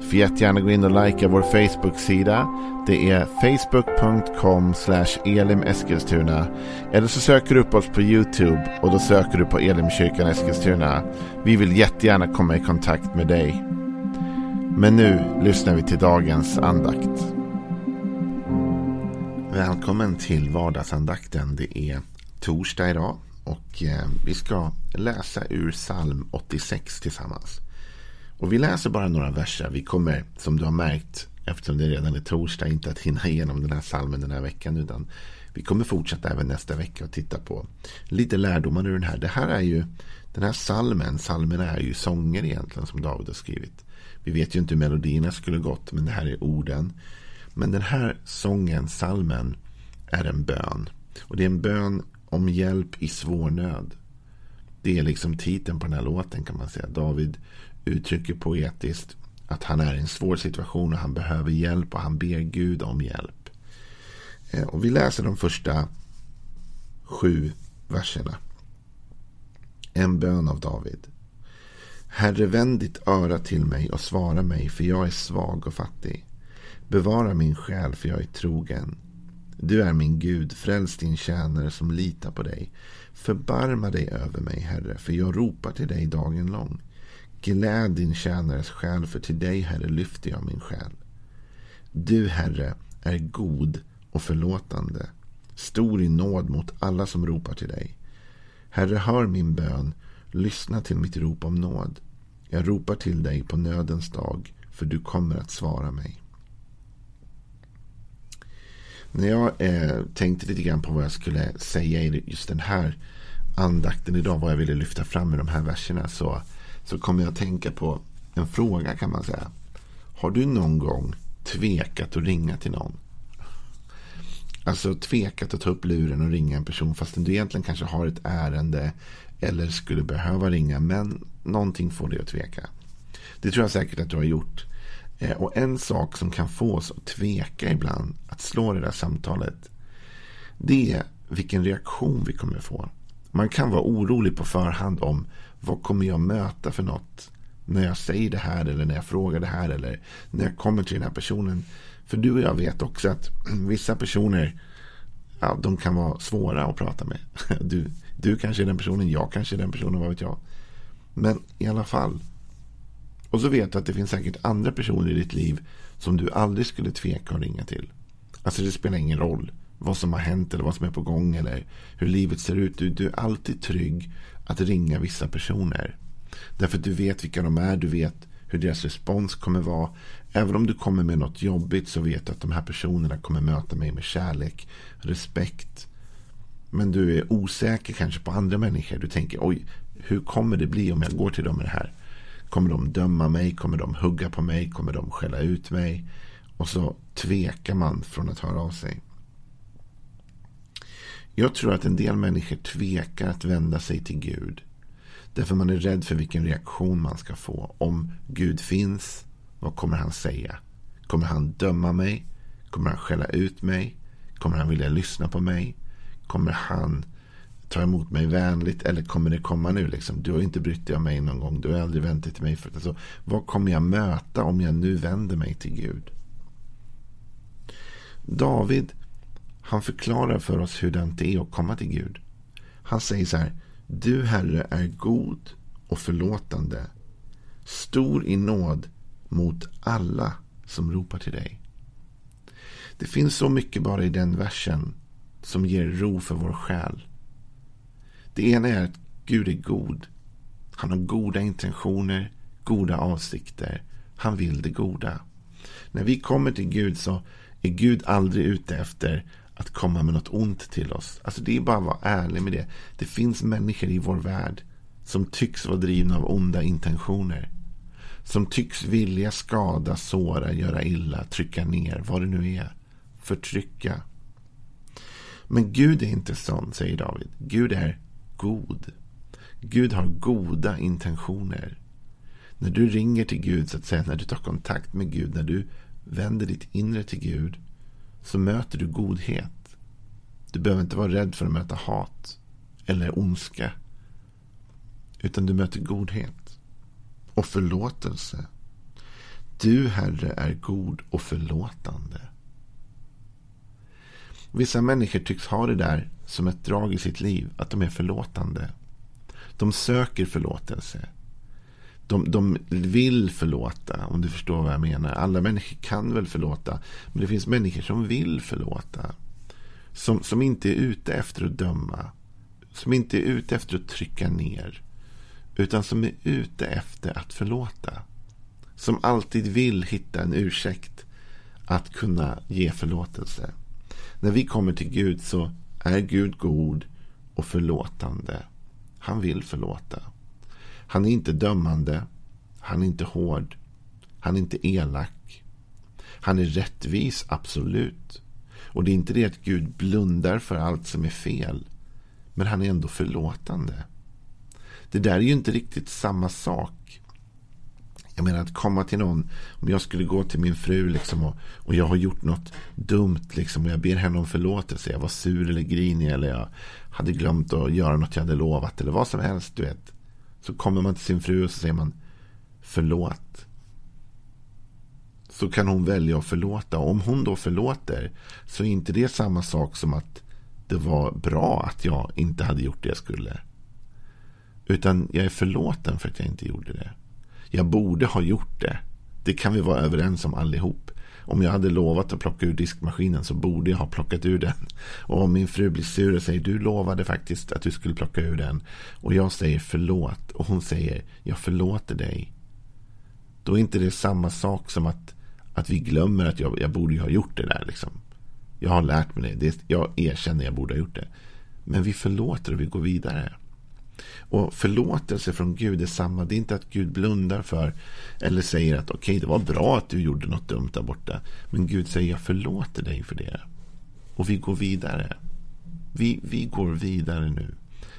Får jättegärna gå in och likea vår Facebook-sida. Det är facebook.com elimeskilstuna. Eller så söker du upp oss på YouTube och då söker du på Elimkyrkan Eskilstuna. Vi vill jättegärna komma i kontakt med dig. Men nu lyssnar vi till dagens andakt. Välkommen till vardagsandakten. Det är torsdag idag och eh, vi ska läsa ur psalm 86 tillsammans. Och vi läser bara några verser. Vi kommer, som du har märkt, eftersom det redan är torsdag, inte att hinna igenom den här salmen den här veckan. Utan vi kommer fortsätta även nästa vecka och titta på lite lärdomar ur den här. Det här är ju, den här salmen, salmerna är ju sånger egentligen som David har skrivit. Vi vet ju inte hur melodierna skulle gått, men det här är orden. Men den här sången, salmen, är en bön. Och det är en bön om hjälp i svår nöd. Det är liksom titeln på den här låten kan man säga. David uttrycker poetiskt att han är i en svår situation och han behöver hjälp och han ber Gud om hjälp. Eh, och vi läser de första sju verserna. En bön av David. Herre, vänd ditt öra till mig och svara mig, för jag är svag och fattig. Bevara min själ, för jag är trogen. Du är min Gud, fräls din tjänare som litar på dig. Förbarma dig över mig, Herre, för jag ropar till dig dagen lång. Gläd din tjänares själ, för till dig, Herre, lyfter jag min själ. Du, Herre, är god och förlåtande, stor i nåd mot alla som ropar till dig. Herre, hör min bön, lyssna till mitt rop om nåd. Jag ropar till dig på nödens dag, för du kommer att svara mig. När jag eh, tänkte lite grann på vad jag skulle säga i just den här andakten idag, vad jag ville lyfta fram i de här verserna, så så kommer jag att tänka på en fråga kan man säga. Har du någon gång tvekat att ringa till någon? Alltså tvekat att ta upp luren och ringa en person fastän du egentligen kanske har ett ärende eller skulle behöva ringa men någonting får dig att tveka. Det tror jag säkert att du har gjort. Eh, och en sak som kan få oss att tveka ibland att slå det där samtalet det är vilken reaktion vi kommer få. Man kan vara orolig på förhand om vad kommer jag möta för något när jag säger det här eller när jag frågar det här eller när jag kommer till den här personen. För du och jag vet också att vissa personer ja, de kan vara svåra att prata med. Du, du kanske är den personen, jag kanske är den personen, vad vet jag. Men i alla fall. Och så vet du att det finns säkert andra personer i ditt liv som du aldrig skulle tveka att ringa till. Alltså det spelar ingen roll vad som har hänt eller vad som är på gång eller hur livet ser ut. Du, du är alltid trygg att ringa vissa personer. Därför att du vet vilka de är, du vet hur deras respons kommer vara. Även om du kommer med något jobbigt så vet du att de här personerna kommer möta mig med kärlek, respekt. Men du är osäker kanske på andra människor. Du tänker, oj, hur kommer det bli om jag går till dem med det här? Kommer de döma mig? Kommer de hugga på mig? Kommer de skälla ut mig? Och så tvekar man från att höra av sig. Jag tror att en del människor tvekar att vända sig till Gud. Därför man är rädd för vilken reaktion man ska få. Om Gud finns, vad kommer han säga? Kommer han döma mig? Kommer han skälla ut mig? Kommer han vilja lyssna på mig? Kommer han ta emot mig vänligt? Eller kommer det komma nu? Liksom, du har inte brytt dig om mig någon gång. Du har aldrig vänt dig till mig. För, alltså, vad kommer jag möta om jag nu vänder mig till Gud? David han förklarar för oss hur det är att komma till Gud. Han säger så här. Du Herre är god och förlåtande. Stor i nåd mot alla som ropar till dig. Det finns så mycket bara i den versen som ger ro för vår själ. Det ena är att Gud är god. Han har goda intentioner, goda avsikter. Han vill det goda. När vi kommer till Gud så är Gud aldrig ute efter att komma med något ont till oss. Alltså det är bara att vara ärlig med det. Det finns människor i vår värld som tycks vara drivna av onda intentioner. Som tycks vilja skada, såra, göra illa, trycka ner, vad det nu är. Förtrycka. Men Gud är inte sån, säger David. Gud är god. Gud har goda intentioner. När du ringer till Gud, så att säga, när du tar kontakt med Gud, när du vänder ditt inre till Gud, så möter du godhet. Du behöver inte vara rädd för att möta hat eller ondska. Utan du möter godhet och förlåtelse. Du, Herre, är god och förlåtande. Vissa människor tycks ha det där som ett drag i sitt liv, att de är förlåtande. De söker förlåtelse. De, de vill förlåta, om du förstår vad jag menar. Alla människor kan väl förlåta, men det finns människor som vill förlåta. Som, som inte är ute efter att döma. Som inte är ute efter att trycka ner. Utan som är ute efter att förlåta. Som alltid vill hitta en ursäkt att kunna ge förlåtelse. När vi kommer till Gud så är Gud god och förlåtande. Han vill förlåta. Han är inte dömande. Han är inte hård. Han är inte elak. Han är rättvis, absolut. Och det är inte det att Gud blundar för allt som är fel. Men han är ändå förlåtande. Det där är ju inte riktigt samma sak. Jag menar att komma till någon. Om jag skulle gå till min fru liksom och, och jag har gjort något dumt. Liksom, och jag ber henne om förlåtelse. Jag var sur eller grinig. Eller jag hade glömt att göra något jag hade lovat. Eller vad som helst. Du vet. Så kommer man till sin fru och så säger man förlåt. Så kan hon välja att förlåta. Om hon då förlåter så är inte det samma sak som att det var bra att jag inte hade gjort det jag skulle. Utan jag är förlåten för att jag inte gjorde det. Jag borde ha gjort det. Det kan vi vara överens om allihop. Om jag hade lovat att plocka ur diskmaskinen så borde jag ha plockat ur den. Och om min fru blir sur och säger du lovade faktiskt att du skulle plocka ur den. Och jag säger förlåt. Och hon säger jag förlåter dig. Då är inte det samma sak som att, att vi glömmer att jag, jag borde ha gjort det där. Liksom. Jag har lärt mig det. det. Jag erkänner att jag borde ha gjort det. Men vi förlåter och vi går vidare. Och förlåtelse från Gud är samma. Det är inte att Gud blundar för eller säger att okej, okay, det var bra att du gjorde något dumt där borta. Men Gud säger jag förlåter dig för det. Och vi går vidare. Vi, vi går vidare nu.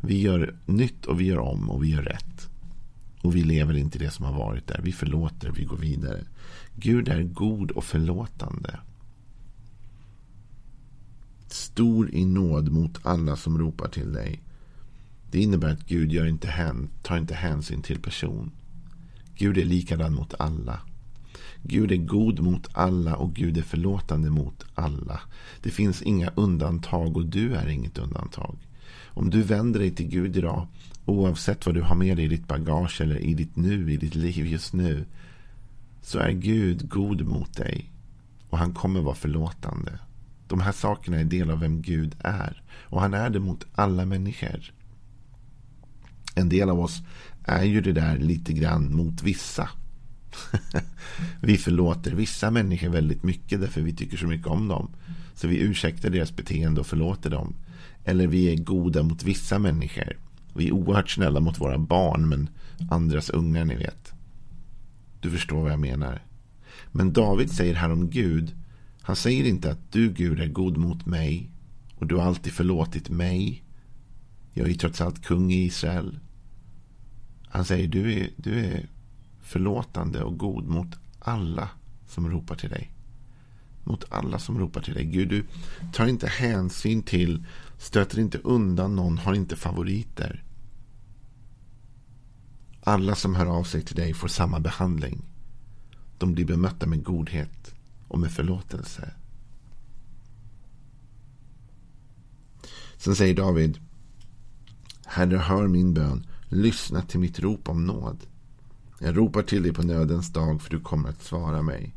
Vi gör nytt och vi gör om och vi gör rätt. Och vi lever inte det som har varit där. Vi förlåter, vi går vidare. Gud är god och förlåtande. Stor i nåd mot alla som ropar till dig. Det innebär att Gud gör inte hän, tar inte hänsyn till person. Gud är likadan mot alla. Gud är god mot alla och Gud är förlåtande mot alla. Det finns inga undantag och du är inget undantag. Om du vänder dig till Gud idag, oavsett vad du har med dig i ditt bagage eller i ditt nu, i ditt liv just nu, så är Gud god mot dig. Och han kommer vara förlåtande. De här sakerna är del av vem Gud är. Och han är det mot alla människor en del av oss är ju det där lite grann mot vissa. vi förlåter vissa människor väldigt mycket därför vi tycker så mycket om dem. Så vi ursäktar deras beteende och förlåter dem. Eller vi är goda mot vissa människor. Vi är oerhört snälla mot våra barn men andras ungar ni vet. Du förstår vad jag menar. Men David säger här om Gud. Han säger inte att du Gud är god mot mig. Och du har alltid förlåtit mig. Jag är ju trots allt kung i Israel. Han säger du är, du är förlåtande och god mot alla som ropar till dig. Mot alla som ropar till dig. Gud, du tar inte hänsyn till, stöter inte undan någon, har inte favoriter. Alla som hör av sig till dig får samma behandling. De blir bemötta med godhet och med förlåtelse. Sen säger David Herre, hör min bön. Lyssna till mitt rop om nåd. Jag ropar till dig på nödens dag för du kommer att svara mig.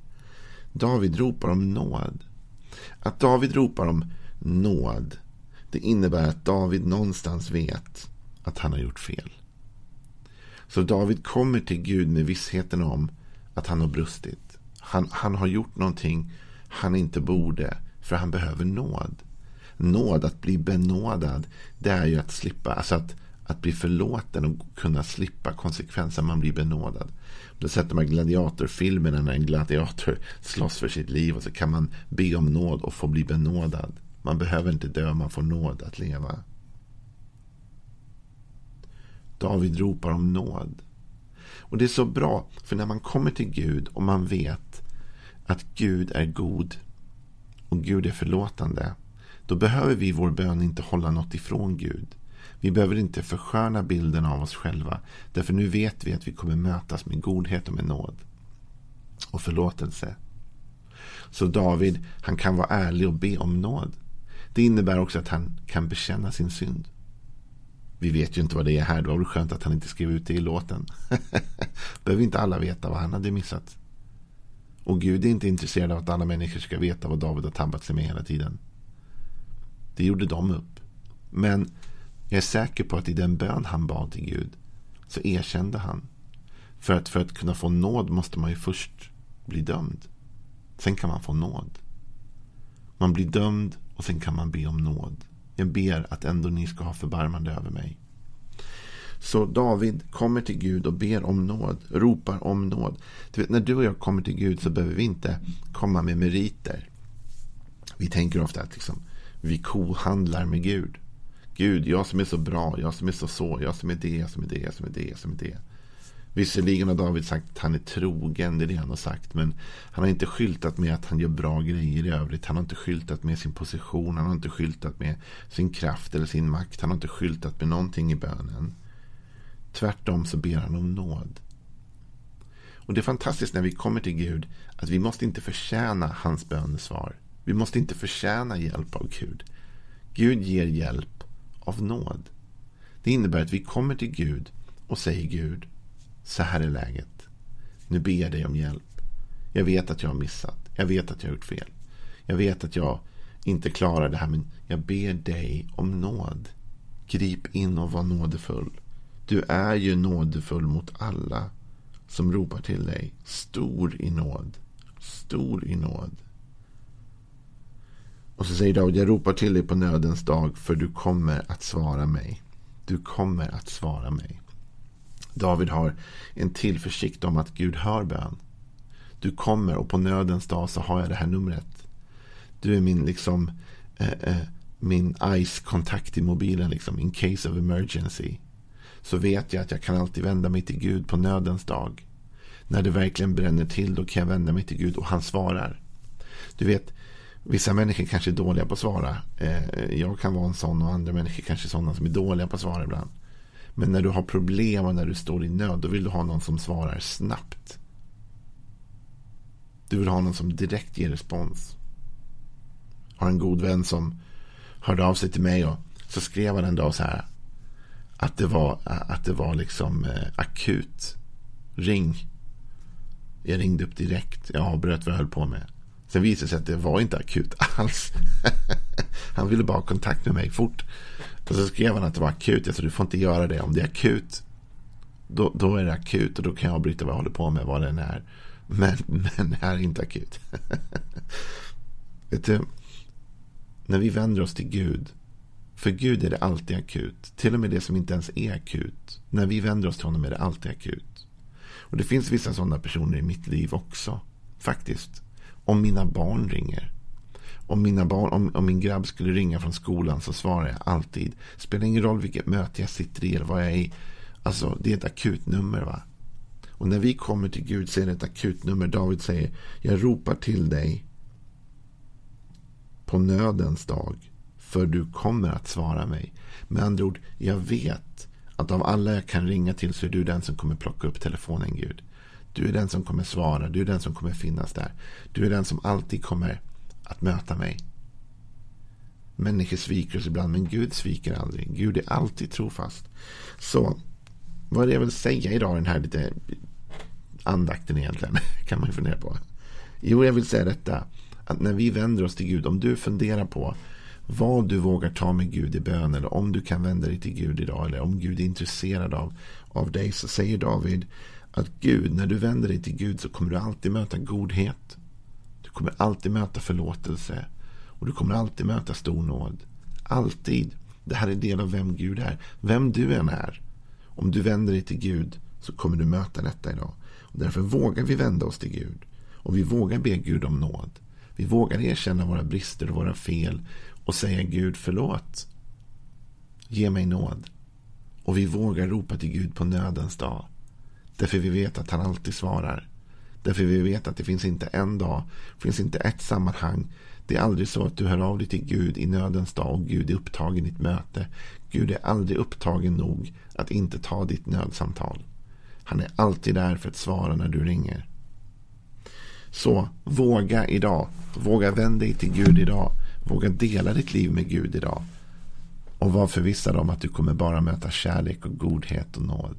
David ropar om nåd. Att David ropar om nåd det innebär att David någonstans vet att han har gjort fel. Så David kommer till Gud med vissheten om att han har brustit. Han, han har gjort någonting han inte borde för han behöver nåd nåd, att bli benådad, det är ju att slippa, alltså att, att bli förlåten och kunna slippa konsekvenser man blir benådad. Du har sett de här gladiatorfilmerna när en gladiator slåss för sitt liv och så kan man be om nåd och få bli benådad. Man behöver inte dö, man får nåd att leva. David ropar om nåd. Och det är så bra, för när man kommer till Gud och man vet att Gud är god och Gud är förlåtande, då behöver vi i vår bön inte hålla något ifrån Gud. Vi behöver inte försköna bilden av oss själva. Därför nu vet vi att vi kommer mötas med godhet och med nåd. Och förlåtelse. Så David, han kan vara ärlig och be om nåd. Det innebär också att han kan bekänna sin synd. Vi vet ju inte vad det är här. Det var väl skönt att han inte skrev ut det i låten. Behöver inte alla veta vad han hade missat. Och Gud är inte intresserad av att alla människor ska veta vad David har tabbat sig med hela tiden. Det gjorde de upp. Men jag är säker på att i den bön han bad till Gud så erkände han. För att, för att kunna få nåd måste man ju först bli dömd. Sen kan man få nåd. Man blir dömd och sen kan man be om nåd. Jag ber att ändå ni ska ha förbarmande över mig. Så David kommer till Gud och ber om nåd, ropar om nåd. Du vet, när du och jag kommer till Gud så behöver vi inte komma med meriter. Vi tänker ofta att liksom, vi kohandlar med Gud. Gud, jag som är så bra, jag som är så så, jag som är det, jag som är det, jag som är det, jag som är det. Visserligen har David sagt att han är trogen, det är det han har sagt. Men han har inte skyltat med att han gör bra grejer i övrigt. Han har inte skyltat med sin position, han har inte skyltat med sin kraft eller sin makt. Han har inte skyltat med någonting i bönen. Tvärtom så ber han om nåd. Och det är fantastiskt när vi kommer till Gud att vi måste inte förtjäna hans bönesvar. Vi måste inte förtjäna hjälp av Gud. Gud ger hjälp av nåd. Det innebär att vi kommer till Gud och säger Gud, så här är läget. Nu ber jag dig om hjälp. Jag vet att jag har missat. Jag vet att jag har gjort fel. Jag vet att jag inte klarar det här, men jag ber dig om nåd. Grip in och var nådefull. Du är ju nådefull mot alla som ropar till dig. Stor i nåd. Stor i nåd. Och så säger David, jag ropar till dig på nödens dag för du kommer att svara mig. Du kommer att svara mig. David har en tillförsikt om att Gud hör bön. Du kommer och på nödens dag så har jag det här numret. Du är min liksom eh, eh, min ICE-kontakt i mobilen liksom in case of emergency. Så vet jag att jag kan alltid vända mig till Gud på nödens dag. När det verkligen bränner till då kan jag vända mig till Gud och han svarar. Du vet, vissa människor kanske är dåliga på att svara. Eh, jag kan vara en sån och andra människor kanske är sådana som är dåliga på att svara ibland. Men när du har problem och när du står i nöd, då vill du ha någon som svarar snabbt. Du vill ha någon som direkt ger respons. Jag har en god vän som hörde av sig till mig och så skrev han en dag så här. Att det var, att det var liksom eh, akut. Ring. Jag ringde upp direkt. Jag avbröt vad jag höll på med. Sen visade det sig att det var inte akut alls. han ville bara ha kontakt med mig fort. Och så skrev han att det var akut. Jag sa du får inte göra det. Om det är akut. Då, då är det akut och då kan jag avbryta vad jag håller på med. Vad det än är. Men, men det här är inte akut. Vet du. När vi vänder oss till Gud. För Gud är det alltid akut. Till och med det som inte ens är akut. När vi vänder oss till honom är det alltid akut. Och det finns vissa sådana personer i mitt liv också. Faktiskt. Om mina barn ringer. Om, mina barn, om, om, min grabb skulle ringa från skolan så svarar jag alltid. Spelar ingen roll vilket möte jag sitter i eller vad jag är i. Alltså, det är ett akutnummer. va. Och när vi kommer till Gud så är det ett akutnummer. David säger, jag ropar till dig på nödens dag. För du kommer att svara mig. Med andra ord, jag vet att av alla jag kan ringa till så är du den som kommer plocka upp telefonen Gud. Du är den som kommer svara, du är den som kommer finnas där. Du är den som alltid kommer att möta mig. Människor sviker oss ibland, men Gud sviker aldrig. Gud är alltid trofast. Så vad är det jag vill säga idag i den här lite andakten egentligen? Kan man ju fundera på. Jo, jag vill säga detta. Att när vi vänder oss till Gud, om du funderar på vad du vågar ta med Gud i bön eller om du kan vända dig till Gud idag eller om Gud är intresserad av, av dig så säger David att Gud, när du vänder dig till Gud så kommer du alltid möta godhet. Du kommer alltid möta förlåtelse. Och du kommer alltid möta stor nåd. Alltid. Det här är del av vem Gud är. Vem du än är. Om du vänder dig till Gud så kommer du möta detta idag. Och därför vågar vi vända oss till Gud. Och vi vågar be Gud om nåd. Vi vågar erkänna våra brister och våra fel. Och säga Gud förlåt. Ge mig nåd. Och vi vågar ropa till Gud på nödens dag. Därför vi vet att han alltid svarar. Därför vi vet att det finns inte en dag, det finns inte ett sammanhang. Det är aldrig så att du hör av dig till Gud i nödens dag och Gud är upptagen i ett möte. Gud är aldrig upptagen nog att inte ta ditt nödsamtal. Han är alltid där för att svara när du ringer. Så våga idag. Våga vända dig till Gud idag. Våga dela ditt liv med Gud idag. Och var förvissad om att du kommer bara möta kärlek och godhet och nåd.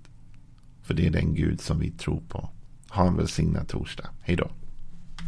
För det är den Gud som vi tror på. Ha en välsignad torsdag. Hej då.